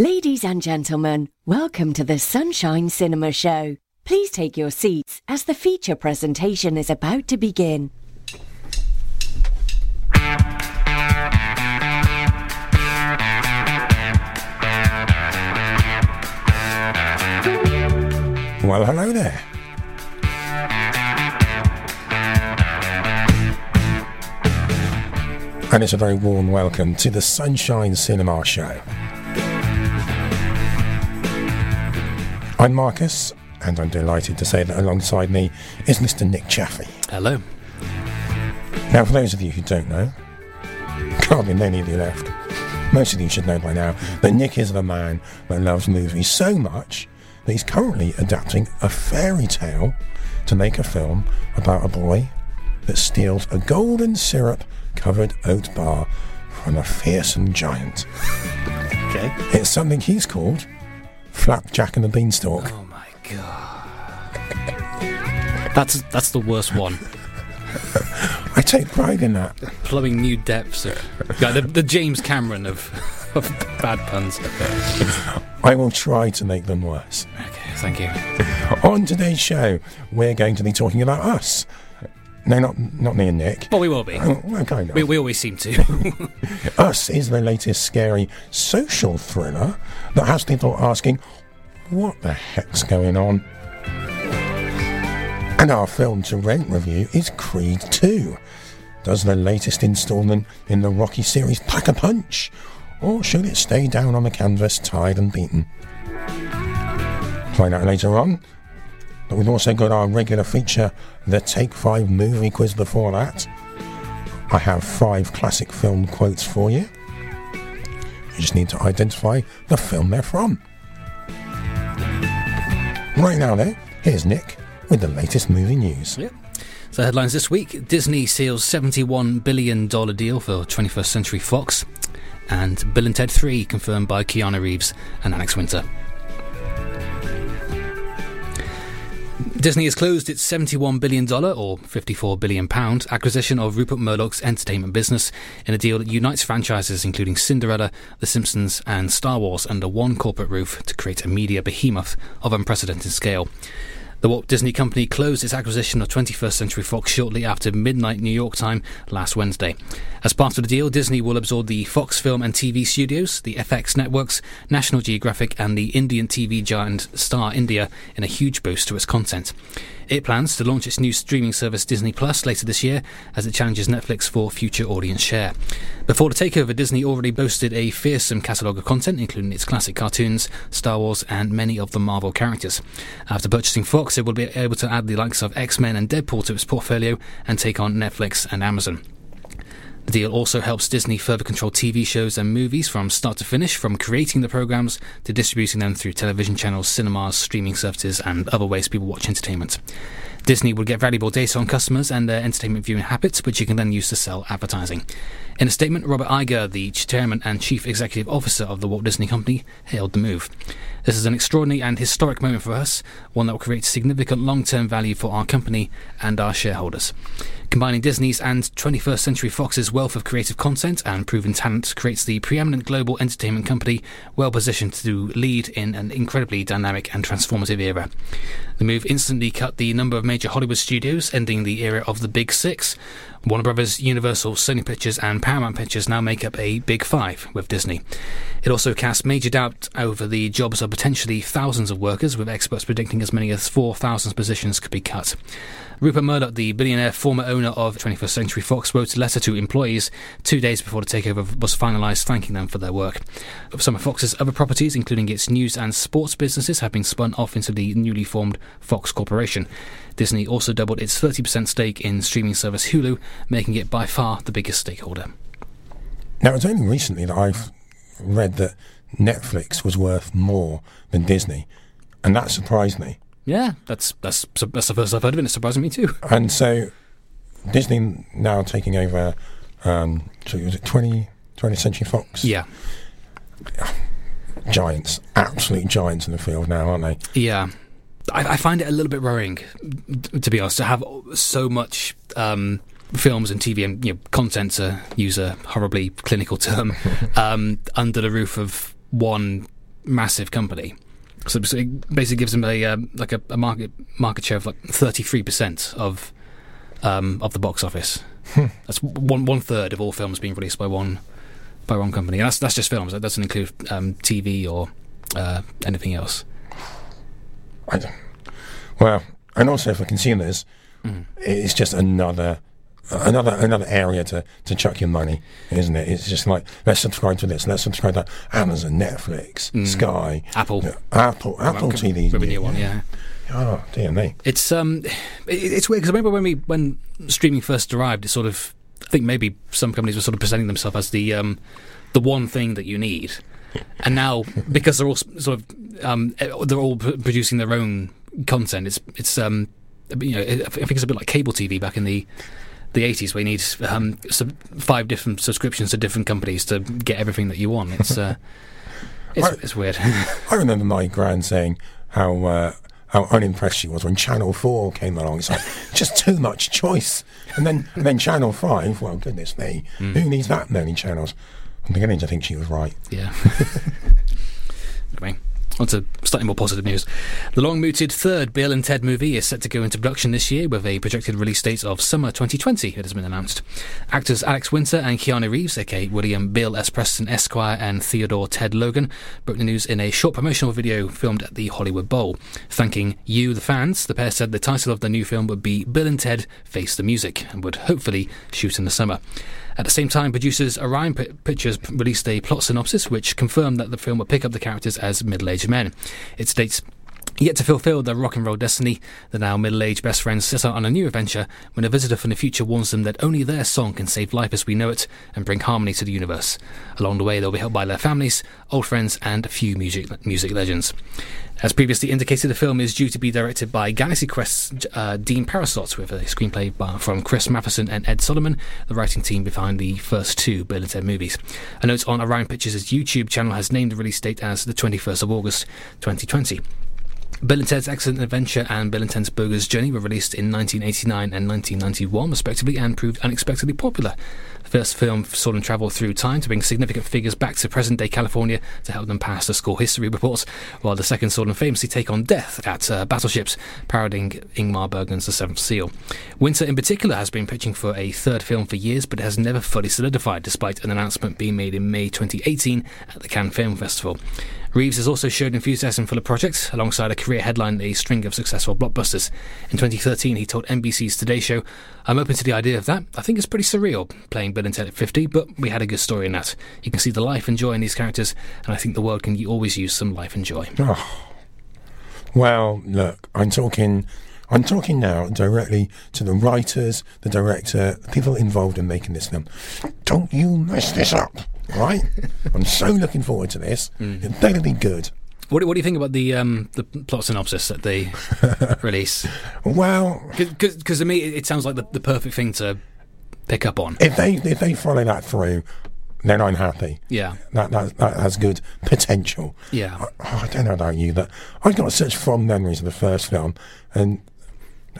Ladies and gentlemen, welcome to the Sunshine Cinema Show. Please take your seats as the feature presentation is about to begin. Well, hello there. And it's a very warm welcome to the Sunshine Cinema Show. I'm Marcus, and I'm delighted to say that alongside me is Mr. Nick Chaffee. Hello. Now, for those of you who don't know, hardly many of you left, most of you should know by now that Nick is the man that loves movies so much that he's currently adapting a fairy tale to make a film about a boy that steals a golden syrup covered oat bar from a fearsome giant. Okay. It's something he's called Flapjack and the Beanstalk. Oh my god. That's that's the worst one. I take pride in that. Plumbing new depths of yeah, the, the James Cameron of, of bad puns. I will try to make them worse. Okay, thank you. On today's show, we're going to be talking about us. No, not not me and Nick. But we will be. Well, kind of. We, we always seem to. Us is the latest scary social thriller that has people asking, what the heck's going on? And our film to rent review is Creed 2. Does the latest instalment in the Rocky series pack a punch? Or should it stay down on the canvas, tired and beaten? Find out later on. But we've also got our regular feature, the Take 5 movie quiz before that. I have five classic film quotes for you. You just need to identify the film they're from. Right now, though, here's Nick with the latest movie news. Yep. So, headlines this week Disney seals $71 billion deal for 21st Century Fox, and Bill and Ted 3 confirmed by Keanu Reeves and Alex Winter. Disney has closed its $71 billion, or £54 billion, acquisition of Rupert Murdoch's entertainment business in a deal that unites franchises including Cinderella, The Simpsons, and Star Wars under one corporate roof to create a media behemoth of unprecedented scale. The Walt Disney Company closed its acquisition of 21st Century Fox shortly after midnight New York time last Wednesday. As part of the deal, Disney will absorb the Fox Film and TV studios, the FX networks, National Geographic, and the Indian TV giant Star India in a huge boost to its content. It plans to launch its new streaming service Disney Plus later this year as it challenges Netflix for future audience share. Before the takeover, Disney already boasted a fearsome catalogue of content, including its classic cartoons, Star Wars, and many of the Marvel characters. After purchasing Fox, it will be able to add the likes of X Men and Deadpool to its portfolio and take on Netflix and Amazon. The deal also helps Disney further control TV shows and movies from start to finish, from creating the programs to distributing them through television channels, cinemas, streaming services, and other ways people watch entertainment. Disney will get valuable data on customers and their entertainment viewing habits, which you can then use to sell advertising. In a statement, Robert Iger, the chairman and chief executive officer of the Walt Disney Company, hailed the move. This is an extraordinary and historic moment for us, one that will create significant long term value for our company and our shareholders. Combining Disney's and 21st Century Fox's wealth of creative content and proven talent creates the preeminent global entertainment company well positioned to lead in an incredibly dynamic and transformative era. The move instantly cut the number of major Hollywood studios, ending the era of the Big Six. Warner Brothers, Universal, Sony Pictures, and Paramount Pictures now make up a Big Five with Disney. It also casts major doubt over the jobs of potentially thousands of workers, with experts predicting as many as 4,000 positions could be cut. Rupert Murdoch, the billionaire former owner of 21st Century Fox, wrote a letter to employees two days before the takeover was finalised, thanking them for their work. Some of Fox's other properties, including its news and sports businesses, have been spun off into the newly formed Fox Corporation. Disney also doubled its 30% stake in streaming service Hulu, making it by far the biggest stakeholder. Now, it's only recently that I've read that Netflix was worth more than Disney, and that surprised me. Yeah, that's that's that's the first I've heard of it. It's surprising me too. And so, Disney now taking over, um, so was it 20, 20th Century Fox? Yeah, Giants, absolute giants in the field now, aren't they? yeah. I, I find it a little bit worrying, to be honest, to have so much um, films and TV and you know, content, to use a horribly clinical term, um, under the roof of one massive company. So it basically gives them a um, like a, a market market share of like thirty three percent of um, of the box office. That's one one third of all films being released by one by one company. And that's that's just films. That doesn't include um, TV or uh, anything else. I don't, well, and also for consumers, it's just another another another area to, to chuck your money, isn't it? It's just like let's subscribe to this, let's subscribe to Amazon, Netflix, Sky, Apple. Apple, Apple TV. a new one, yeah. Oh dear me. It's um, it, it's weird because I remember when we when streaming first arrived, it sort of I think maybe some companies were sort of presenting themselves as the um, the one thing that you need, and now because they're all sort of um, they're all p- producing their own content. It's it's um, you know I think it's a bit like cable TV back in the the 80s where you need um, sub- five different subscriptions to different companies to get everything that you want. It's uh, it's, Right. it's weird. I remember my gran saying how uh, how unimpressed she was when Channel Four came along. It's like just too much choice. And then and then Channel Five. Well, goodness me, who needs that many channels? I'm beginning to think she was right. Yeah. anyway, on to slightly more positive news. The long mooted third Bill and Ted movie is set to go into production this year with a projected release date of summer 2020, it has been announced. Actors Alex Winter and Keanu Reeves, aka William Bill S. Preston Esquire and Theodore Ted Logan, broke the news in a short promotional video filmed at the Hollywood Bowl. Thanking you, the fans, the pair said the title of the new film would be Bill and Ted Face the Music and would hopefully shoot in the summer. At the same time, producers Orion Pictures released a plot synopsis which confirmed that the film would pick up the characters as middle aged men. It states. Yet to fulfill their rock and roll destiny, the now middle aged best friends set out on a new adventure when a visitor from the future warns them that only their song can save life as we know it and bring harmony to the universe. Along the way, they'll be helped by their families, old friends, and a few music, music legends. As previously indicated, the film is due to be directed by Galaxy Quest's uh, Dean Parisot, with a screenplay by, from Chris Matheson and Ed Solomon, the writing team behind the first two Bill and Ted movies. A note on Orion Pictures' YouTube channel has named the release date as the 21st of August 2020. Bill and Ted's Excellent Adventure and Bill and Ted's Bogus Journey were released in 1989 and 1991, respectively, and proved unexpectedly popular. The first film saw them travel through time to bring significant figures back to present day California to help them pass the school history reports, while the second saw them famously take on death at uh, battleships, parodying Ingmar Bergman's The Seventh Seal. Winter, in particular, has been pitching for a third film for years, but it has never fully solidified, despite an announcement being made in May 2018 at the Cannes Film Festival. Reeves has also shown enthusiasm for the project, alongside a career headline and a string of successful blockbusters. In 2013, he told NBC's Today Show, I'm open to the idea of that. I think it's pretty surreal, playing Bill and Ted at 50, but we had a good story in that. You can see the life and joy in these characters, and I think the world can always use some life and joy. Oh. Well, look, I'm talking. I'm talking now directly to the writers, the director, people involved in making this film. Don't you mess this up, right? I'm so looking forward to this. It better be good. What, do- what do you think about the um, the plot synopsis that they release? Well, Because to me, it, it sounds like the, the perfect thing to pick up on. if they if they follow that through, then I'm happy. Yeah. That that, that has good potential. Yeah. I, I don't know about you, but I've got such fond memories of the first film, and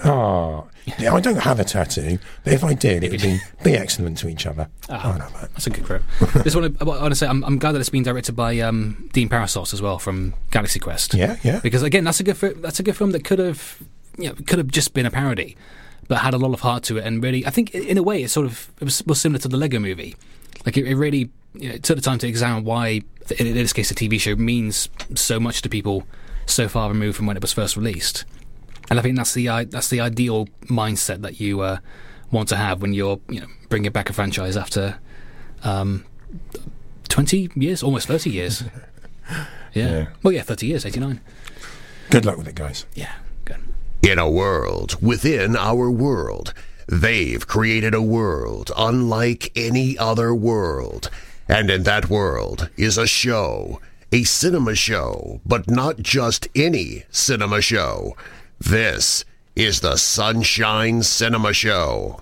ah, yeah, I don't have a tattoo. But if I did, it would be be excellent to each other. Ah. I know that. That's a good quote. this one, I want to say, I'm, I'm glad that it's been directed by um, Dean Parisot as well from Galaxy Quest. Yeah, yeah. Because again, that's a good fi- that's a good film that could have you know, could have just been a parody, but had a lot of heart to it, and really, I think in a way, it sort of it was, was similar to the Lego Movie. Like it, it really you know, it took the time to examine why, in, in this case, the TV show means so much to people so far removed from when it was first released. And I think that's the that's the ideal mindset that you uh, want to have when you're you know bringing back a franchise after um, twenty years, almost thirty years. Yeah. Yeah. Well, yeah, thirty years, eighty nine. Good luck with it, guys. Yeah. Good. In a world within our world, they've created a world unlike any other world. And in that world is a show, a cinema show, but not just any cinema show. This is the Sunshine Cinema Show.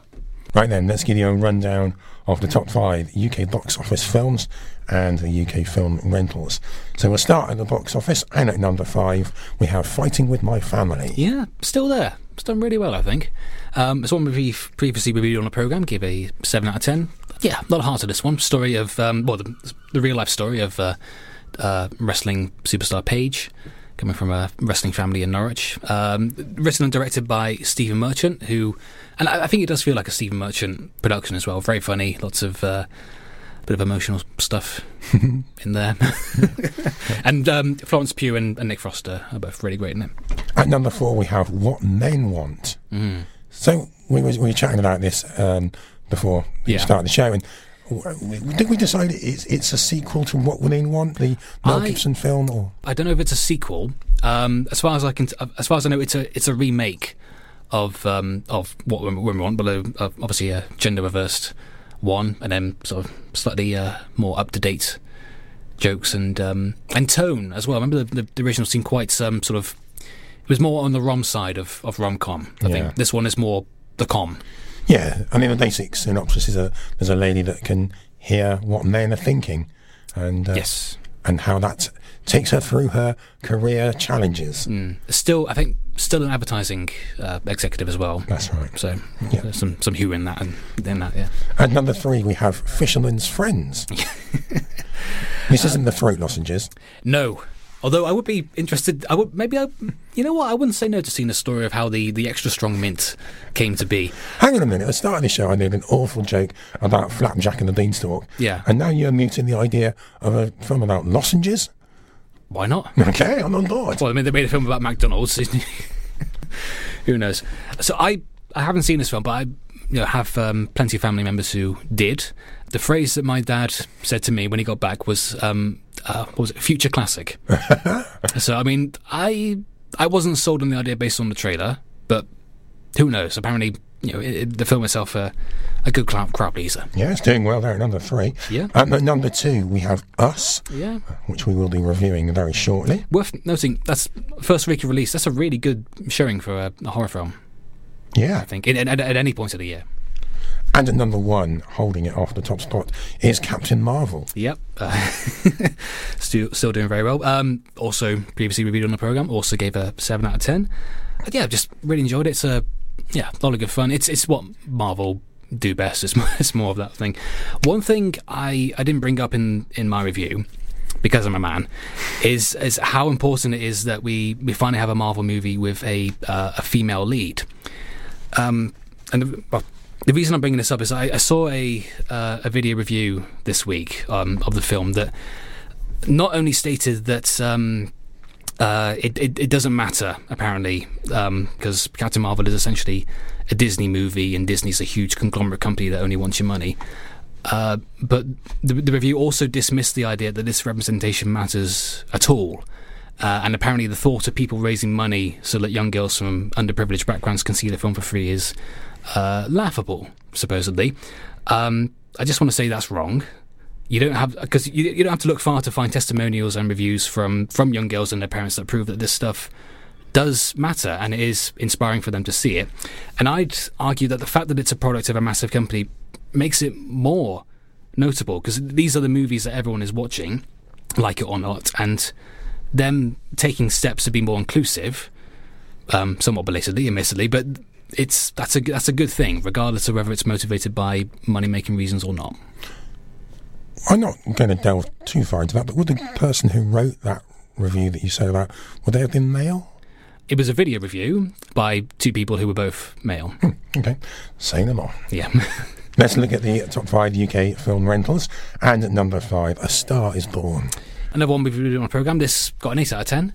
Right then, let's give you a rundown of the top five UK box office films and the UK film rentals. So we'll start at the box office, and at number five, we have Fighting with My Family. Yeah, still there. It's done really well, I think. Um, it's one we've previously reviewed on the program. give a seven out of ten. Yeah, a lot of heart to this one. Story of um, well, the, the real life story of uh, uh, wrestling superstar Paige, coming from a wrestling family in Norwich. Um, written and directed by Stephen Merchant, who, and I, I think it does feel like a Stephen Merchant production as well. Very funny, lots of uh, bit of emotional stuff in there. and um, Florence Pugh and, and Nick Frost are both really great in it. At number four, we have What Men Want. Mm. So we were, we were chatting about this um, before we Yeah. started the show, and did we decide it's it's a sequel to What Women Want, the Mel I- Gibson film, or I don't know if it's a sequel. Um, as far as I can, as far as I know, it's a it's a remake of um, of what Women Women Want, but uh, obviously a gender reversed one, and then sort of slightly uh, more up to date jokes and um, and tone as well. I remember the, the, the original seemed quite um, sort of it was more on the rom side of, of rom com. I Yeah. think this one is more the com. Yeah? I mean, the basic synopsis is a there's a lady that can hear what men are thinking, and uh, Yes. and how that takes her through her career challenges. Mm. Still, I think still an advertising uh, executive as well. That's right. So Yeah. there's some some hue in that and in that, yeah. At number three, we have Fisherman's Friends. this isn't the throat lozenges. No. Although I would be interested, I would maybe I, you know what, I wouldn't say no to seeing the story of how the, the extra strong mint came to be. Hang on a minute. At the start of the show, I made an awful joke about Flapjack and the Beanstalk. Yeah. And now you're muting the idea of a film about lozenges? Why not? Okay, I'm on board. Well, I mean, they made a film about McDonald's. Who knows? So I I haven't seen this film, but I you know have um, plenty of family members who did. The phrase that my dad said to me when he got back was, um, uh, what was it, future classic. so I mean, I I wasn't sold on the idea based on the trailer, but who knows? Apparently, you know, it, it- the film itself uh, a good crowd, crowd pleaser. Yeah, it's doing well there at number three. Yeah. And at number two, we have Us, Yeah. which we will be reviewing very shortly. Worth noting, that's first week of release. That's a really good showing for a, a horror film. I Yeah. think at, at, at any point of the year. And at number one, holding it off the top spot, is Captain Marvel. Yep. Uh, still, still doing very well. Um, also, previously reviewed on the program. Also gave a seven out of ten. But yeah, just really enjoyed it. It's a yeah, a lot of good fun. It's it's what Marvel do best. It's more, it's more of that thing. One thing I, I didn't bring up in, in my review because I'm a man is is how important it is that we, we finally have a Marvel movie with a uh, a female lead. Um, and the, well, the reason I'm bringing this up is I, I saw a uh, a video review this week um, of the film that not only stated that um, uh, it, it it doesn't matter apparently because Captain Marvel is essentially a Disney movie and Disney's a huge conglomerate company that only wants your money. Uh, but the, the review also dismissed the idea that this representation matters at all. Uh, and apparently, the thought of people raising money so that young girls from underprivileged backgrounds can see the film for free is uh, laughable, supposedly. Um, I just want to say that's wrong. You don't have because you, you don't have to look far to find testimonials and reviews from from young girls and their parents that prove that this stuff does matter and it is inspiring for them to see it. And I'd argue that the fact that it's a product of a massive company makes it more notable because these are the movies that everyone is watching, like it or not, and them taking steps to be more inclusive, um, somewhat belatedly, admittedly, but it's that's a that's a good thing, regardless of whether it's motivated by money making reasons or not. I'm not going to delve too far into that, but would the person who wrote that review that you said about, would they have been male? It was a video review by two people who were both male. Okay, say no more. yeah. Let's look at the top five UK film rentals. And at number five, A Star is Born. Another one we've reviewed on the programme. This got an 8 out of 10.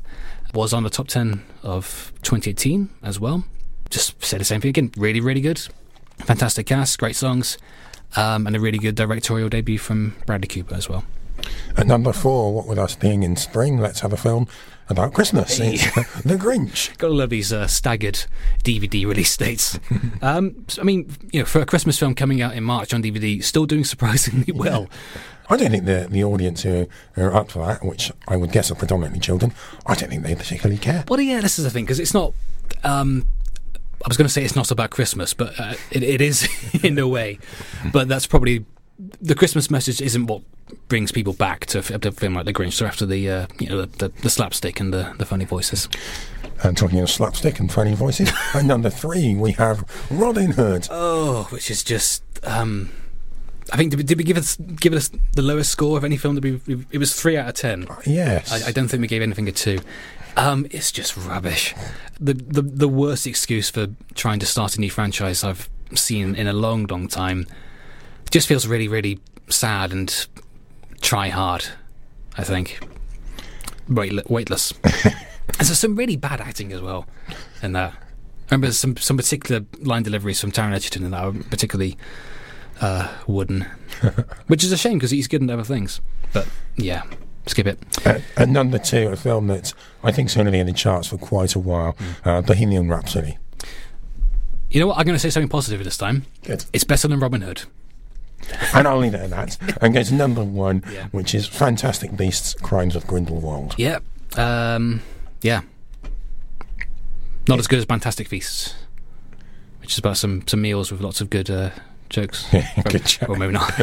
Was on the top 10 of 2018 as well. Just say the same thing again. Really, really good. Fantastic cast, great songs, um, and a really good directorial debut from Bradley Cooper as well. At number four, what with us being in spring, let's have a film about Christmas. It's The Grinch. Got all of these uh, staggered DVD release dates. um, so, I mean, you know, for a Christmas film coming out in March on DVD, still doing surprisingly well. I don't think the the audience who are up for that, which I would guess are predominantly children, I don't think they particularly care. Well, yeah, this is the thing because it's not. Um, I was going to say it's not about Christmas, but uh, it, it is in a way. But that's probably the Christmas message isn't what brings people back to, to a film like The Grinch. So after the uh, you know the, the, the slapstick and the, the funny voices. And talking of slapstick and funny voices, at number three, we have Robin Hood. Oh, which is just. Um, I think did we, did we give us give us the lowest score of any film that we? It was three out of ten. Yes. I, I don't think we gave anything a two. Um, it's just rubbish. The, the the worst excuse for trying to start a new franchise I've seen in a long, long time. Just feels really, really sad and try hard. I think Weight, weightless. and there's some really bad acting as well in that. I remember some some particular line deliveries from Taron Egerton in that are particularly uh, wooden, which is a shame because he's good in other things. But yeah, skip it. Uh, and number two, a film that I think's be in the charts for quite a while, uh, Bohemian Rhapsody. You know what? I'm going to say something positive this time. Good. It's better than Robin Hood. And I'll leave it at that. And go to number one, Yeah. which is Fantastic Beasts: Crimes of Grindelwald. Yeah. Um, yeah. Not as good as Fantastic Feasts, which is about some, some meals with lots of good uh, jokes. Good job. Well, maybe not.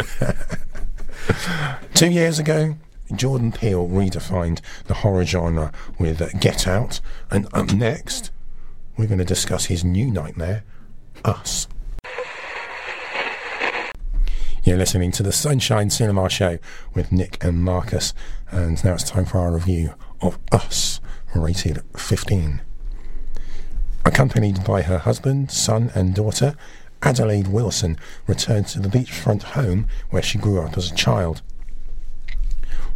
Two years ago, Jordan Peele redefined the horror genre with uh, Get Out, and up next, we're going to discuss his new nightmare, Us. You're listening to the Sunshine Cinema Show with Nick and Marcus, and now it's time for our review of Us, rated 15. Accompanied by her husband, son, and daughter, Adelaide Wilson returned to the beachfront home where she grew up as a child.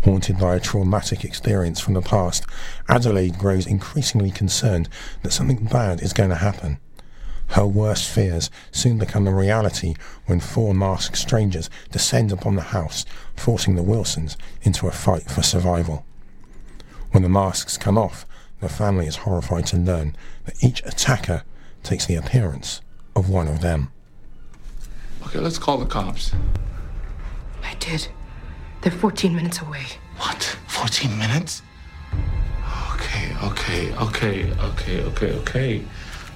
Haunted by a traumatic experience from the past, Adelaide grows increasingly concerned that something bad is going to happen. Her worst fears soon become a reality when four masked strangers descend upon the house, forcing the Wilsons into a fight for survival. When the masks come off, the family is horrified to learn that each attacker takes the appearance of one of them. Okay, let's call the cops. I did. They're 14 minutes away. What? 14 minutes? Okay, okay, okay, okay, okay, okay.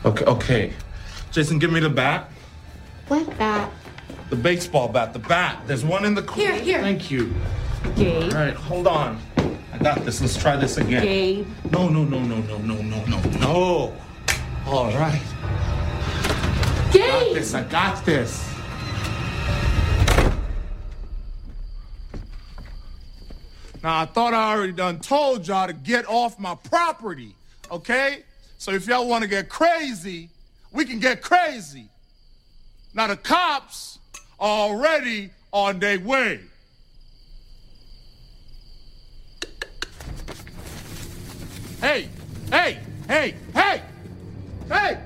Okay, okay. Jason, give me the bat. What bat? The baseball bat, the bat. There's one in the corner. Here, here. Thank you. Gabe. All right, hold on. I got this. Let's try this again. Gabe. No, no, no, no, no, no, no, no, no. All right. Got this. I got this. Now, I thought I already done told y'all to get off my property, okay? So if y'all want to get crazy, we can get crazy. Now, the cops are already on their way. Hey, hey, hey, hey, hey!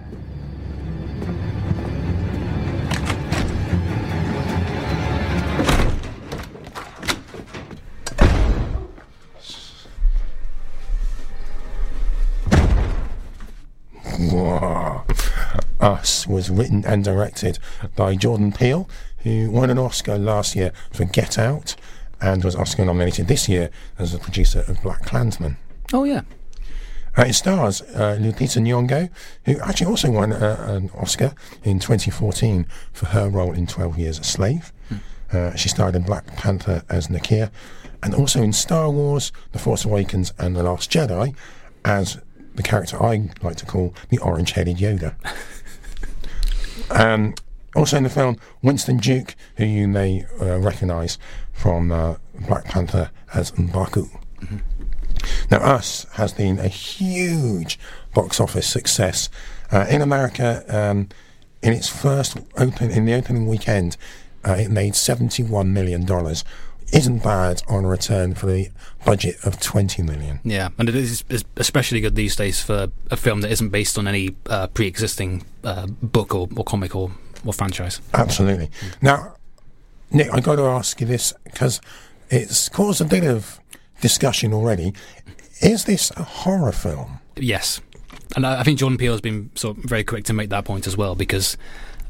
Us was written and directed by Jordan Peele, who won an Oscar last year for Get Out and was Oscar nominated this year as the producer of Black Klansman. oh, yeah. Uh, it stars uh, Lupita Nyong'o, who actually also won uh, an Oscar in 2014 for her role in 12 Years a Slave. Uh, she starred in Black Panther as Nakia, and also in Star Wars, The Force Awakens, and The Last Jedi as the character I like to call the orange-headed Yoda. um, also in the film, Winston Duke, who you may uh, recognise from uh, Black Panther as M'Baku. Now, Us has been a huge box office success uh, in America. Um, in its first open, in the opening weekend, uh, it made seventy-one million dollars. Isn't bad on a return for the budget of twenty million. Yeah, and it is especially good these days for a film that isn't based on any uh, pre-existing uh, book or, or comic or, or franchise. Absolutely. Now, Nick, I got to ask you this because it's caused a bit of discussion already. Is this a horror film? Yes, and I, I think Jordan Peele has been sort of very quick to make that point as well because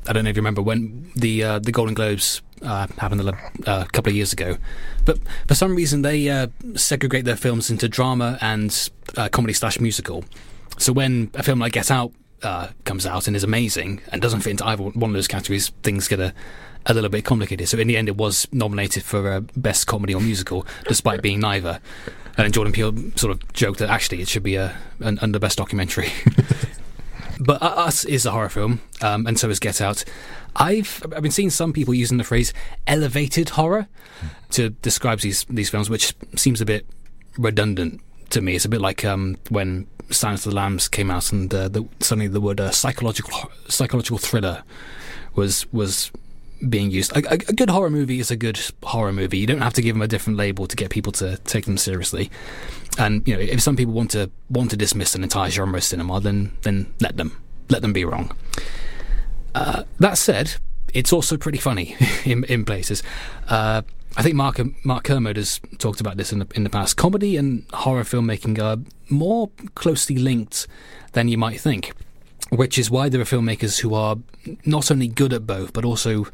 I don't know if you remember when the uh, the Golden Globes uh, happened a, uh, couple of years ago, but for some reason they uh, segregate their films into drama and uh, comedy slash musical. So when a film like Get Out uh, comes out and is amazing and doesn't fit into either one of those categories, things get a a little bit complicated. So in the end, it was nominated for best comedy or musical, despite being neither. And then Jordan Peele sort of joked that actually it should be a an under best documentary. But Us is a horror film, um, and so is Get Out. I've I've been seeing some people using the phrase elevated horror to describe these these films, which seems a bit redundant to me. It's a bit like um, when Silence of the Lambs came out, and uh, the, suddenly the word uh, psychological psychological thriller was was being used. A, a, a, good horror movie is a good horror movie. You don't have to give them a different label to get people to take them seriously. And you know, if some people want to want to dismiss an entire genre of cinema, then then let them let them be wrong. Uh, that said, it's also pretty funny in in places. Uh, I think Mark Mark Kermode has talked about this in the in the past. Comedy and horror filmmaking are more closely linked than you might think which is why there are filmmakers who are not only good at both, but also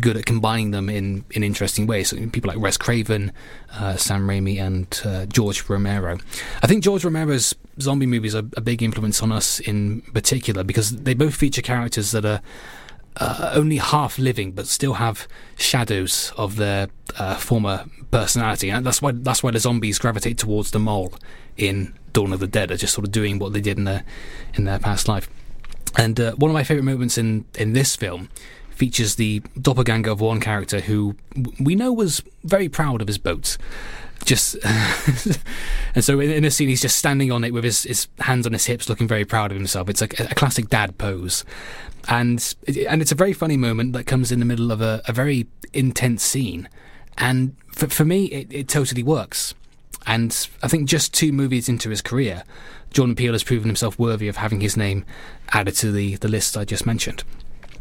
good at combining them in, in interesting ways. So people like Wes Craven, uh, Sam Raimi, and uh, George Romero. I think George Romero's zombie movies are a big influence on us in particular because they both feature characters that are uh, only half living, but still have shadows of their uh, former personality, and that's why that's why the zombies gravitate towards the mole in Dawn of the Dead, are just sort of doing what they did in their in their past life. And uh, one of my favourite moments in, in this film features the doppelganger of one character who we know was very proud of his boat. Just and so in, in a scene, he's just standing on it with his, his hands on his hips, looking very proud of himself. It's like a, a classic dad pose, and and it's a very funny moment that comes in the middle of a, a very intense scene. And for, for me, it, it totally works. And I think just two movies into his career, Jordan Peele has proven himself worthy of having his name added to the, the list I just mentioned.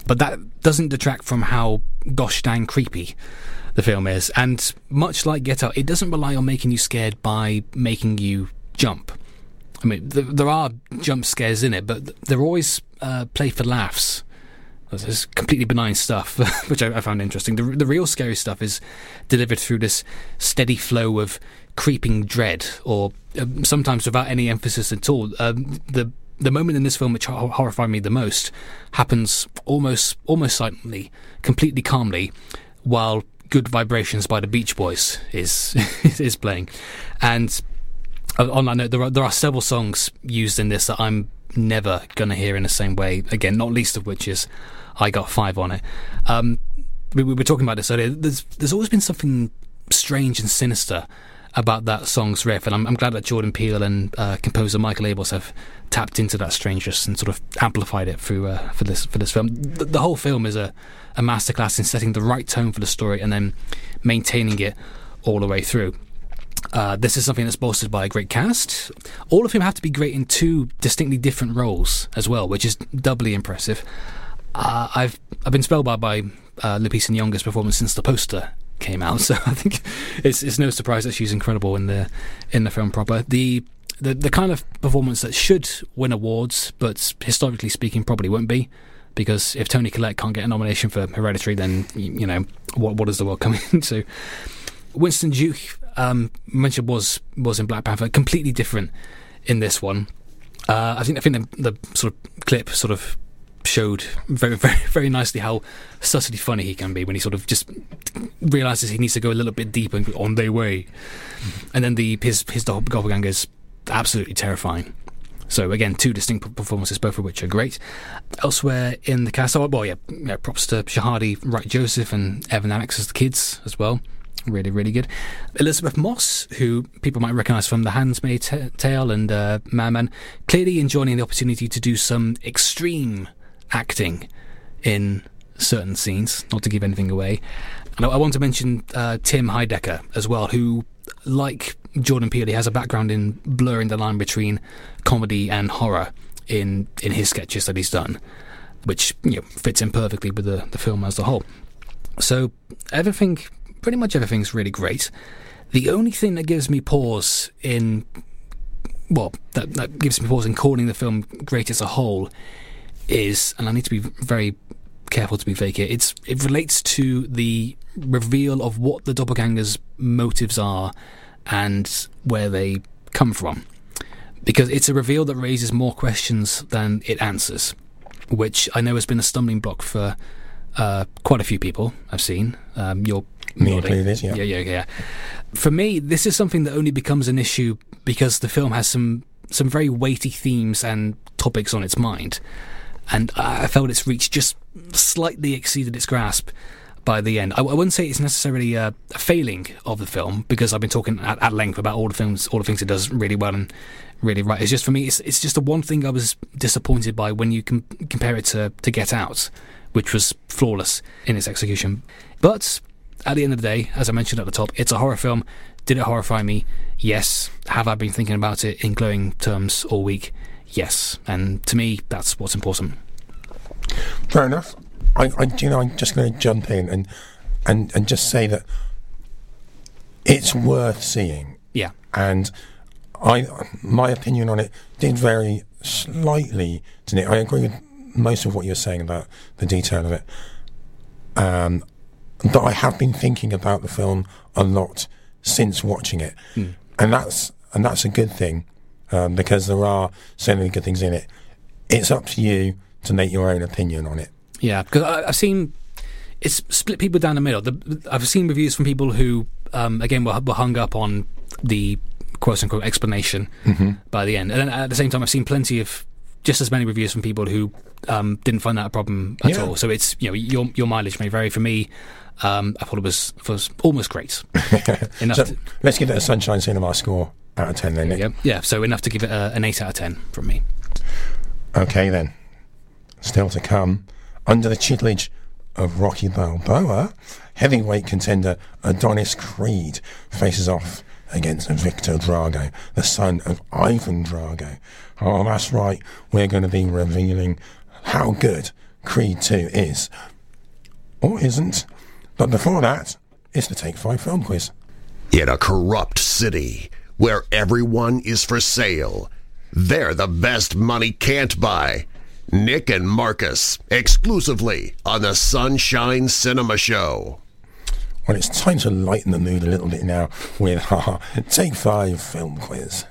But that doesn't detract from how gosh dang creepy the film is. And much like Get Out, it doesn't rely on making you scared by making you jump. I mean, th- there are jump scares in it, but they're always uh, play for laughs. It's completely benign stuff, which I, I, found interesting. The, the real scary stuff is delivered through this steady flow of creeping dread, or um, sometimes without any emphasis at all. Um, the the moment in this film which horrified me the most happens almost almost silently, completely calmly, while "Good Vibrations" by the Beach Boys is is playing, and on that note, there are there are several songs used in this that I'm never gonna hear in the same way again. Not least of which is "I Got Five on It." Um, we, we were talking about this earlier. There's there's always been something strange and sinister about that song's riff, and I'm, I'm glad that Jordan Peele and uh, composer Michael Abels have tapped into that strangeness and sort of amplified it through uh, for this for this film. The, the, whole film is a, a masterclass in setting the right tone for the story and then maintaining it all the way through. Uh, this is something that's bolstered by a great cast, all of whom have to be great in two distinctly different roles as well, which is doubly impressive. Uh, I've I've been spellbound by uh, Lupita Nyong'o's performance since the poster came out. So I think it's it's no surprise that she's incredible in the in the film proper. The the the kind of performance that should win awards, but historically speaking, probably won't be. Because if Toni Collette can't get a nomination for Hereditary, then you know what what does the world coming into? Winston Duke um, mentioned was was in Black Panther, completely different in this one. Uh, I think I think the, the sort of clip sort of showed very, very, very nicely how subtly funny he can be when he sort of just realizes he needs to go a little bit deeper and on their way. And then the his his doppelganger is absolutely terrifying. So again, two distinct performances, both of which are great. Elsewhere in the cast, oh, well, yeah, yeah props to Shahadi Wright Joseph and Evan Alex as the kids as well. Really, really good. Elisabeth Moss, who people might recognise from The Handmaid's Tale and uh, Man, clearly enjoying the opportunity to do some extreme acting in certain scenes, not to give anything away. And I want to mention uh, Tim Heidecker as well, who, like Jordan Peele, has a background in blurring the line between comedy and horror in in his sketches that he's done, which you know, fits in perfectly with the, the film as a whole. So everything, pretty much everything's really great. The only thing that gives me pause in, well, that, that gives me pause in calling the film great as a whole is, and I need to be very careful to be vague here. It's it relates to the reveal of what the doppelganger's motives are and where they come from, because it's a reveal that raises more questions than it answers, which I know has been a stumbling block for uh, quite a few people I've seen. Um, you're me this, yeah. yeah, yeah, yeah. For me, this is something that only becomes an issue because the film has some some very weighty themes and topics on its mind, and I felt its reach just slightly exceeded its grasp by the end. I, I wouldn't say it's necessarily a, a, failing of the film because I've been talking at, at, length about all the films, all the things it does really well and really right. It's just for me, it's it's just the one thing I was disappointed by when you com- compare it to to Get Out, which was flawless in its execution. But at the end of the day, as I mentioned at the top, it's a horror film. Did it horrify me? Yes. Have I been thinking about it in glowing terms all week? Yes. And to me, that's what's important. Fair enough. I, I you know, I'm just going to jump in and and and just say that it's worth seeing. Yeah. And I, my opinion on it did vary slightly. To it, I agree with most of what you're saying about the detail of it. Um, but I have been thinking about the film a lot since watching it, mm. and that's and that's a good thing um, because there are so many good things in it. It's up to you to make your own opinion on it. Yeah, because I've seen it's split people down the middle. The, I've seen reviews from people who, um, again, were, were, hung up on the quote unquote explanation mm-hmm. by the end, and then at the same time, I've seen plenty of just as many reviews from people who um, didn't find that a problem at yeah. all. So it's you know your your mileage may vary. For me, um, I thought it was was almost great. enough. So to, let's give it a Sunshine Cinema score out of ten then. Yeah, yeah. So enough to give it a, an eight out of ten from me. Okay then. Still to come, under the tutelage of Rocky Balboa, heavyweight contender Adonis Creed faces off against Victor Drago, the son of Ivan Drago. Oh, that's right. We're going to be revealing how good Creed 2 is. Or isn't. But before that, it's the Take 5 film quiz. In a corrupt city where everyone is for sale, they're the best money can't buy. Nick and Marcus, exclusively on the Sunshine Cinema Show. Well, it's time to lighten the mood a little bit now with our Take 5 film quiz.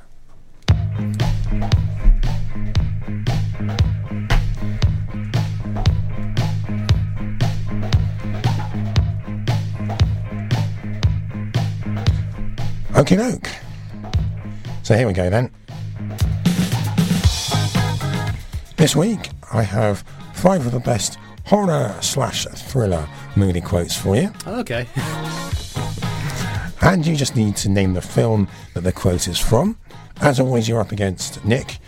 Okie doke. So here we go then. This week I have five of the best horror slash thriller moody quotes for you. Okay. and you just need to name the film that the quote is from. As always, you're up against Nick,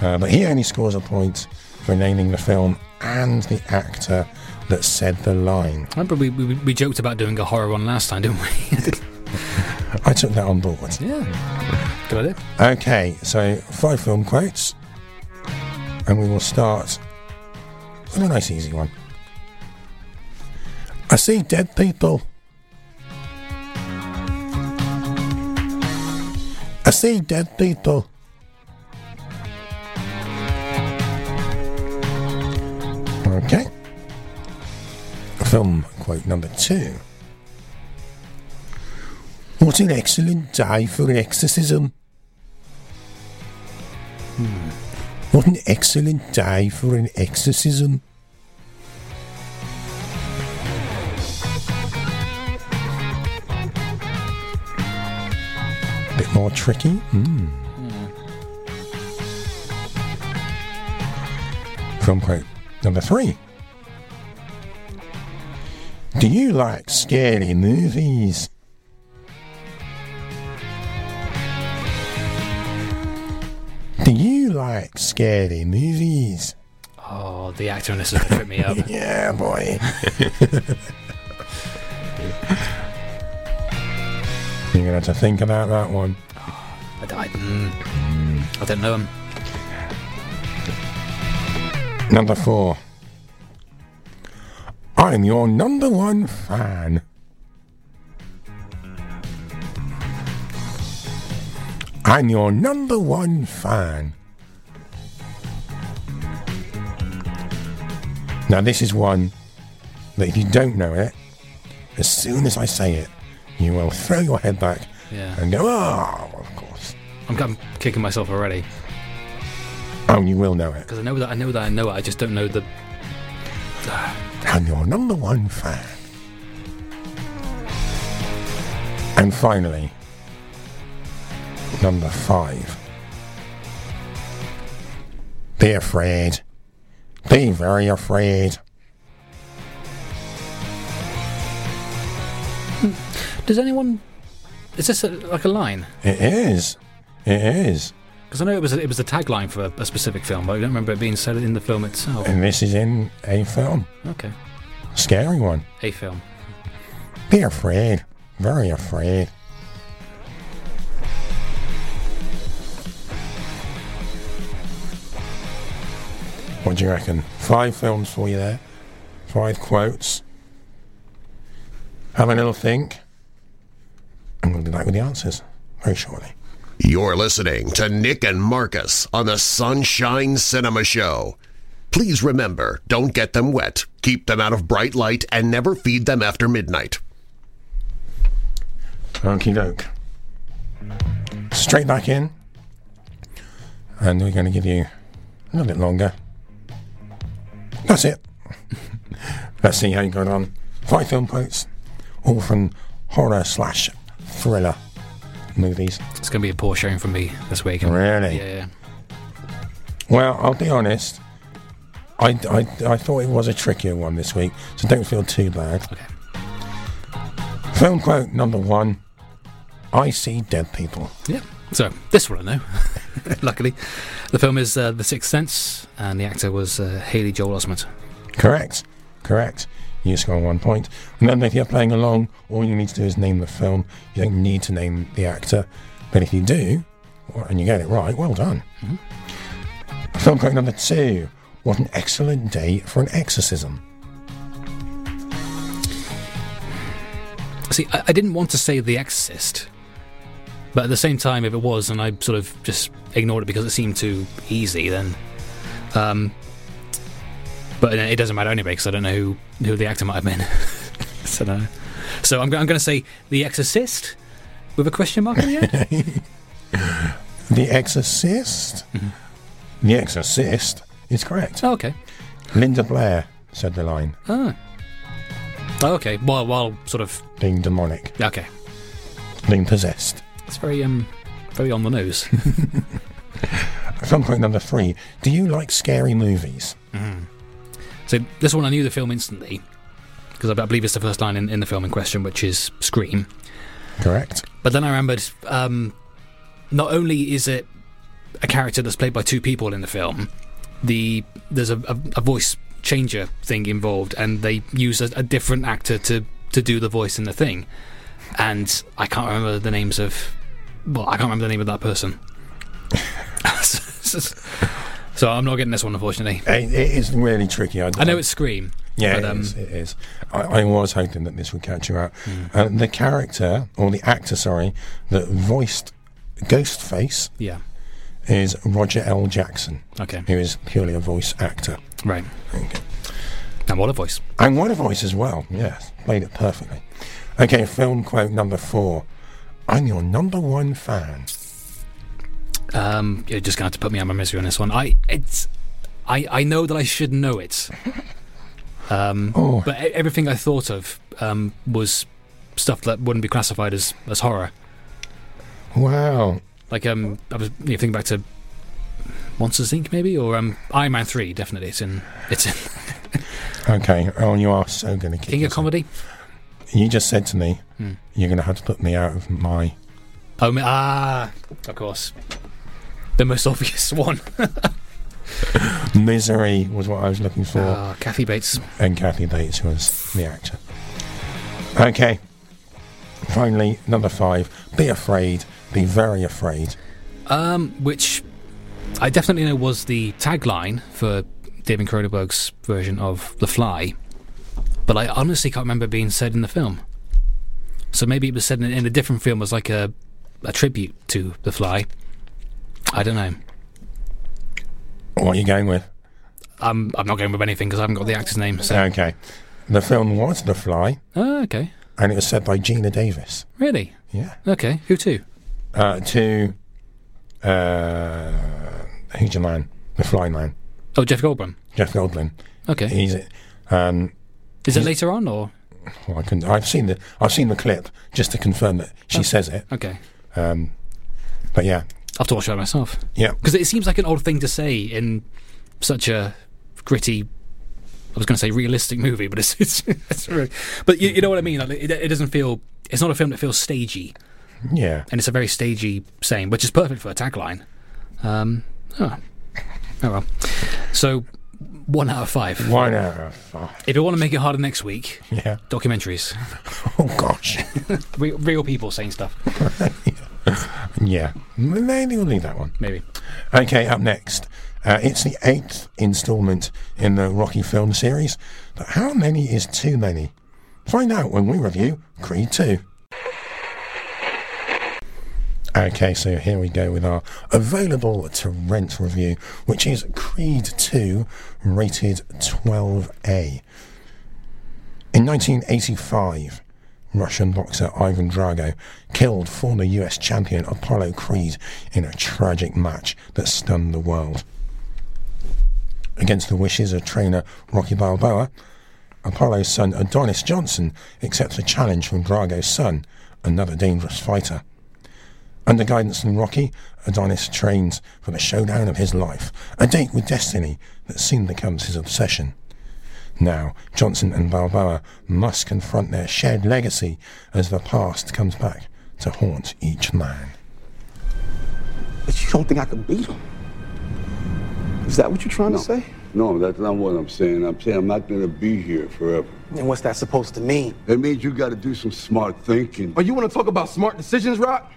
uh, but he only scores a point for naming the film and the actor that said the line. I remember we, we, we joked about doing a horror one last time, didn't we? I took that on board. Yeah. Good idea. Okay, so five film quotes. And we will start with a nice easy one. I see dead people. I see dead people. Okay. Film quote number two. What an excellent day for an exorcism. Hmm. What an excellent day for an exorcism. A Bit more tricky. Film quote number three. Do you like scary movies? Like scary movies? Oh, the actor in this is going to trip me up. yeah, boy. You're going to have to think about that one. I, I, mm, I don't know him. Number four. I'm your number one fan. I'm your number one fan. Now, this is one that if you don't know it, as soon as I say it, you will throw your head back yeah. and go, oh, of course. I'm, I'm kicking myself already. Oh, you will know it. Because I know that I know that I know it, I just don't know the. I'm your number one fan. And finally, number five. Be afraid. Be very afraid. Hmm. Does anyone? Is this a, like a line? It is. It is. Because I know it was a, it was a tagline for a, a specific film, but I don't remember it being said in the film itself. And this is in a film. Okay, Scary one. a film. Be afraid. Very afraid. What do you reckon? Five films for you there. Five quotes. Have a little think. And we'll be back with the answers very shortly. You're listening to Nick and Marcus on the Sunshine Cinema Show. Please remember, don't get them wet, keep them out of bright light, and never feed them after midnight. Okie doke. Straight back in. And we're going to give you a little bit longer. That's it. Let's see how you got on. Five film quotes, all from horror slash thriller movies. It's going to be a poor showing for me this week. Really? Yeah. Well, I'll be honest. I, I, I thought it was a trickier one this week, so don't feel too bad. Okay. Film quote number one I see dead people. Yeah. So this one I know. Luckily, the film is uh, The Sixth Sense, and the actor was uh, Haley Joel Osment. Correct. Correct. You score one point. And then if you're playing along, all you need to do is name the film. You don't need to name the actor. But if you do, and you get it right, well done. Film quote number two. What an excellent day for an exorcism. See, I, I didn't want to say The Exorcist, but at the same time, if it was, and I sort of just ignored it because it seemed too easy, then. Um, but it doesn't matter anyway because I don't know who, who the actor might have been. so, no. so I'm, I'm going to say The Exorcist with a question mark on the end. The Exorcist. The Exorcist is correct. oh, okay. Linda Blair said the line, Oh. Oh, okay. While, while sort of. being demonic, Okay. being possessed. It's very, um, very on the nose. Quote number three. Do you like scary movies? So this one I knew the film instantly because I, I believe it's the first line in, in the film in question, which is "Scream." Correct. But then I remembered um, not only is it a character that's played by two people in the film, the there's a, a, a voice changer thing involved, and they use a, a different actor to to do the voice in the thing. And I can't remember the names of well, I can't remember the name of that person. so I'm not getting this one, unfortunately. It, it is really tricky. I, I know it's Scream. Yeah, but, um, is. It is. I, I was hoping that this would catch you out. Uh, the character, or the actor, sorry, that voiced Ghostface Yeah. is Roger L. Jackson, Okay. who is purely a voice actor. Right. Okay. And what a voice. And what a voice as well. Yes, played it perfectly. Okay, film quote number four. I'm your number one fan. Um, you're just going to have to put me on my misery on this one. I it's I I know that I should know it. Um, Oh. but everything I thought of um, was stuff that wouldn't be classified as, as horror. Wow. Like um, I was you know, thinking back to Monsters Inc. maybe or um, Iron Man three. Definitely, it's in it's in Okay. Oh, you are so going to kick King of. Comedy. You just said to me, Hmm. you're going to have to put me out of my. Oh ah, of course, the most obvious one. Misery was what I was looking for. Ah, Kathy Bates. and Kathy Bates was the actor. Okay. Finally, number five. Be afraid. Be very afraid. Um, which I definitely know was the tagline for David Cronenberg's version of The Fly, but I honestly can't remember being said in the film. So maybe it was said in, in a different film as like a a tribute to The Fly. I don't know. What are you going with? I'm I'm not going with anything because I haven't got the actor's name. So Okay. The film was The Fly, oh, okay, and it was said by Geena Davis. really Yeah. okay. Who to? Uh, to. Uh, who's your man? The Fly Man. Oh, Jeff Goldblum. Jeff Goldblum. Okay, He's. Um, is it later on or well, I can, I've seen the I've seen the clip just to confirm that she Oh. says it. okay? Um, but yeah, I have to watch that myself. Yeah. Because it seems like an odd thing to say in such a gritty. I was going to say realistic movie, but it's it's, it's really, but you, you know what I mean. Like, it, it doesn't feel. It's not a film that feels stagey, Yeah. and it's a very stagey saying, which is perfect for a tagline. Um, oh, oh well. So one out of five. Why not? Oh, If you want to make it harder next week, yeah. documentaries, Oh gosh. real, real people saying stuff. yeah. Maybe we'll leave that one. Maybe. Okay, up next. Uh, it's the eighth instalment in the Rocky film series. But how many is too many? Find out when we review Creed 2. Okay, so here we go with our available to rent review, which is Creed 2, rated 12A. In 1985, Russian boxer Ivan Drago killed former US champion Apollo Creed in a tragic match that stunned the world. Against the wishes of trainer Rocky Balboa, Apollo's son Adonis Johnson accepts a challenge from Drago's son, another dangerous fighter. Under guidance from Rocky, Adonis trains for the showdown of his life, a date with destiny that soon becomes his obsession. Now, Johnson and Balboa must confront their shared legacy as the past comes back to haunt each man. But you don't think I can beat him? Is that what you're trying No. to say? No, that's not what I'm saying. I'm saying I'm not gonna be here forever. And what's that supposed to mean? It means you gotta do some smart thinking. Oh, you want to talk about smart decisions, Rock?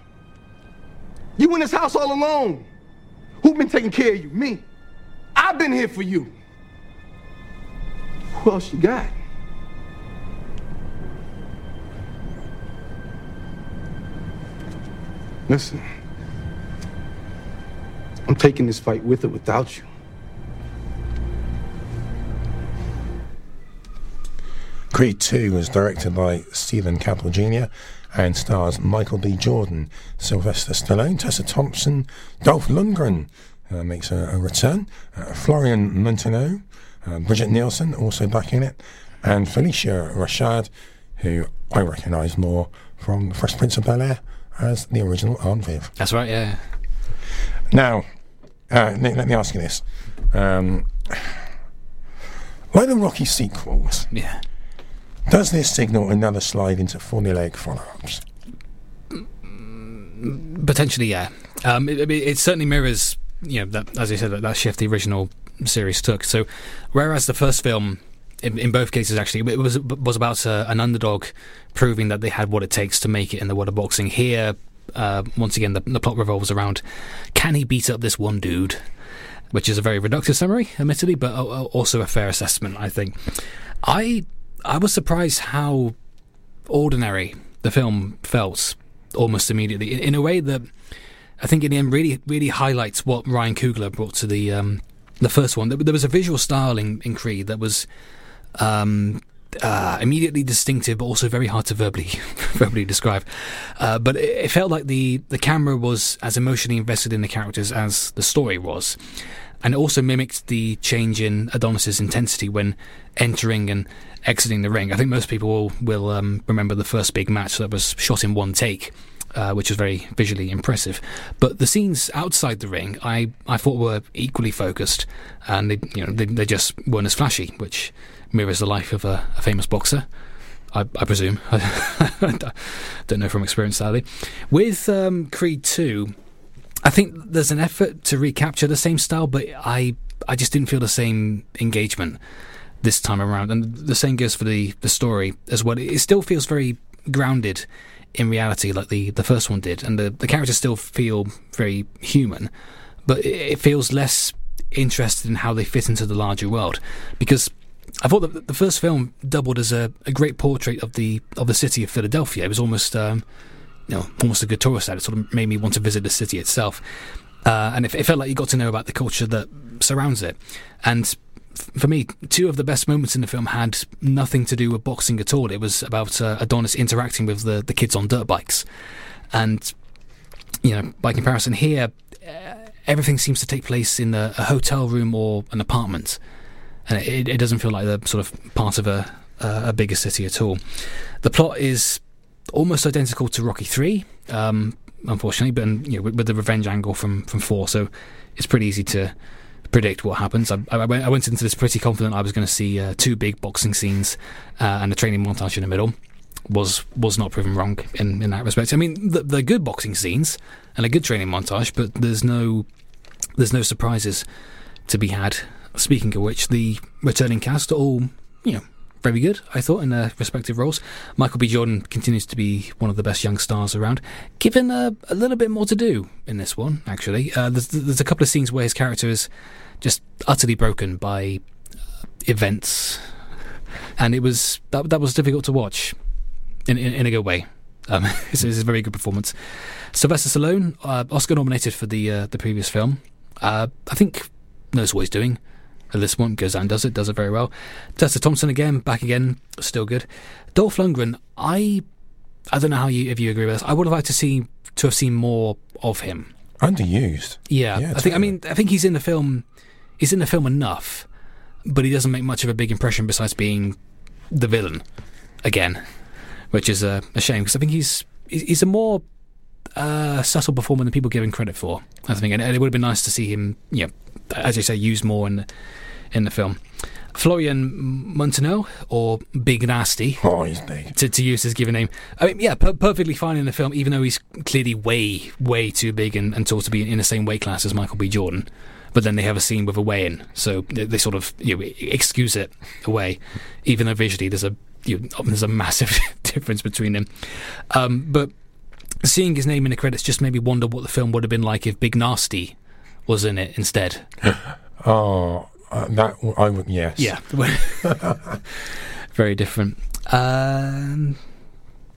You in this house all alone. Who been taking care of you? Me. I've been here for you. Who else you got? Listen. I'm taking this fight with or without you. Creed 2 was directed by Steven Caple Jr. and stars Michael B. Jordan, Sylvester Stallone, Tessa Thompson, Dolph Lundgren uh, makes a, a return, uh, Florian Munteanu, uh, Brigitte Nielsen also back in it, and Phylicia Rashad, who I recognise more from The Fresh Prince of Bel Air as the original Aunt Viv. That's right. Yeah. Now, uh, let, let me ask you this. Um, like the Rocky sequels, Yeah. Does this signal another slide into formulaic follow-ups? Potentially, yeah. Um, it, it, certainly mirrors, you know, that, as you said, that, that shift the original series took. So, whereas the first film, in, in both cases, actually, it was was about uh, an underdog proving that they had what it takes to make it in the world of boxing. Here, uh, once again, the, the plot revolves around can he beat up this one dude, which is a very reductive summary, admittedly, but uh, also a fair assessment, I think. I I was surprised how ordinary the film felt almost immediately in, in a way that I think in the end really really highlights what Ryan Coogler brought to the um, the first one. There, there was a visual style in, in Creed that was um, uh, immediately distinctive, but also very hard to verbally verbally describe. Uh, but it, it felt like the the camera was as emotionally invested in the characters as the story was. And it also mimicked the change in Adonis's intensity when entering and exiting the ring. I think most people will, will um, remember the first big match that was shot in one take, uh, which was very visually impressive. But the scenes outside the ring, I, I thought were equally focused, and they, you know, they, they just weren't as flashy, which mirrors the life of a, a famous boxer. I, I presume. I don't know from experience, sadly. With um, Creed 2, I think there's an effort to recapture the same style, but I I just didn't feel the same engagement this time around. And the same goes for the, the story as well. It still feels very grounded in reality, like the, the first one did, and the, the characters still feel very human, but it, it feels less interested in how they fit into the larger world. Because I thought that the first film doubled as a, a great portrait of the of the city of Philadelphia. It was almost um, you know, almost a good tourist site. It sort of made me want to visit the city itself. Uh, and it, it, felt like you got to know about the culture that surrounds it. And f- for me, two of the best moments in the film had nothing to do with boxing at all. It was about uh, Adonis interacting with the, the kids on dirt bikes. And, you know, by comparison, here, uh, everything seems to take place in a, a hotel room or an apartment. And it, it doesn't feel like the sort of part of a, a bigger city at all. The plot is almost identical to Rocky 3, um, unfortunately, but you know, with, with the revenge angle from from four, so it's pretty easy to predict what happens. I, I, went, I went into this pretty confident I was going to see uh, two big boxing scenes uh, and a training montage in the middle. Was was not proven wrong in, in that respect. I mean, the, they're good boxing scenes and a good training montage, but there's no there's no surprises to be had. Speaking of which, the returning cast are all you know very good, I thought, in their respective roles. Michael B. Jordan continues to be one of the best young stars around, given a, a little bit more to do in this one, actually. Uh, there's, there's a couple of scenes where his character is just utterly broken by uh, events, and it was that, that was difficult to watch in, in, in a good way. Um, it's, a very good performance. Sylvester Stallone, uh, Oscar nominated for the uh, the previous film. Uh, I think knows what he's doing this one goes and does it, does it very well. Tessa Thompson again, back again, still good. Dolph Lundgren, I I don't know how you if you agree with this. I would have liked to see to have seen more of him. Underused. Yeah, Yeah, I think. I mean, I think he's in the film. He's in the film enough, but he doesn't make much of a big impression besides being the villain again, which is a, a shame because I think he's he's a more uh, subtle performer than people give him credit for. I think, and it would have been nice to see him, you know, as you say, used more in the, in the film. Florian Munteanu, or Big Nasty, Oh, he's big. to, to use his given name. I mean, yeah, per- perfectly fine in the film, even though he's clearly way, way too big and, and tall to be in the same weight class as Michael B. Jordan. But then they have a scene with a weigh-in, so they, they sort of you know, excuse it away, even though visually there's a you know, there's a massive difference between them. Um, but seeing his name in the credits just made me wonder what the film would have been like if Big Nasty was in it instead. Oh, uh, that I would yes. Yeah. Very different. Um,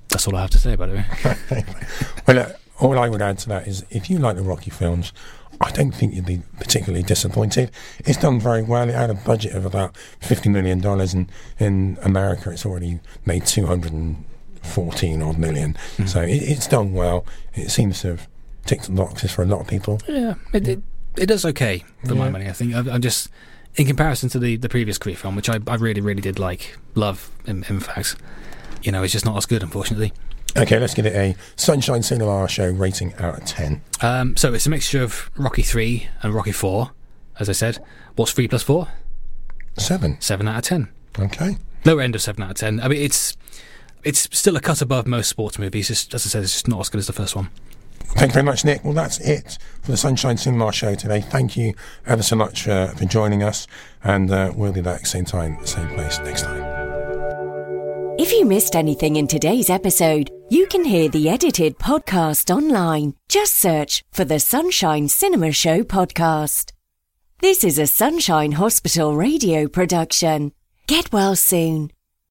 that's all I have to say, by the way. Well, uh, all I would add to that is if you like the Rocky films, I don't think you'd be particularly disappointed. It's done very well. It had a budget of about fifty million dollars, and in America, it's already made two hundred and fourteen odd 1000000 So it, it's done well. It seems to have ticked the boxes for a lot of people. Yeah, it, it, it does okay for my money, I think. I, I'm just, in comparison to the, the previous Creed film, which I, I really, really did like, love, in, in fact, you know, it's just not as good, unfortunately. Okay, let's give it a Sunshine Cinema Show rating out of ten. Um, so it's a mixture of Rocky 3 and Rocky 4, as I said. What's 3 plus 4? Seven. 7 out of 10. Okay. Lower end of 7 out of 10. I mean, it's it's still a cut above most sports movies. Just, as I said, it's just not as good as the first one. Thank you very much, Nick. Well, that's it for the Sunshine Cinema Show today. Thank you ever so much uh, for joining us, and uh, we'll be back same time, same place next time. If you missed anything in today's episode, you can hear the edited podcast online. Just search for the Sunshine Cinema Show podcast. This is a Sunshine Hospital radio production. Get well soon.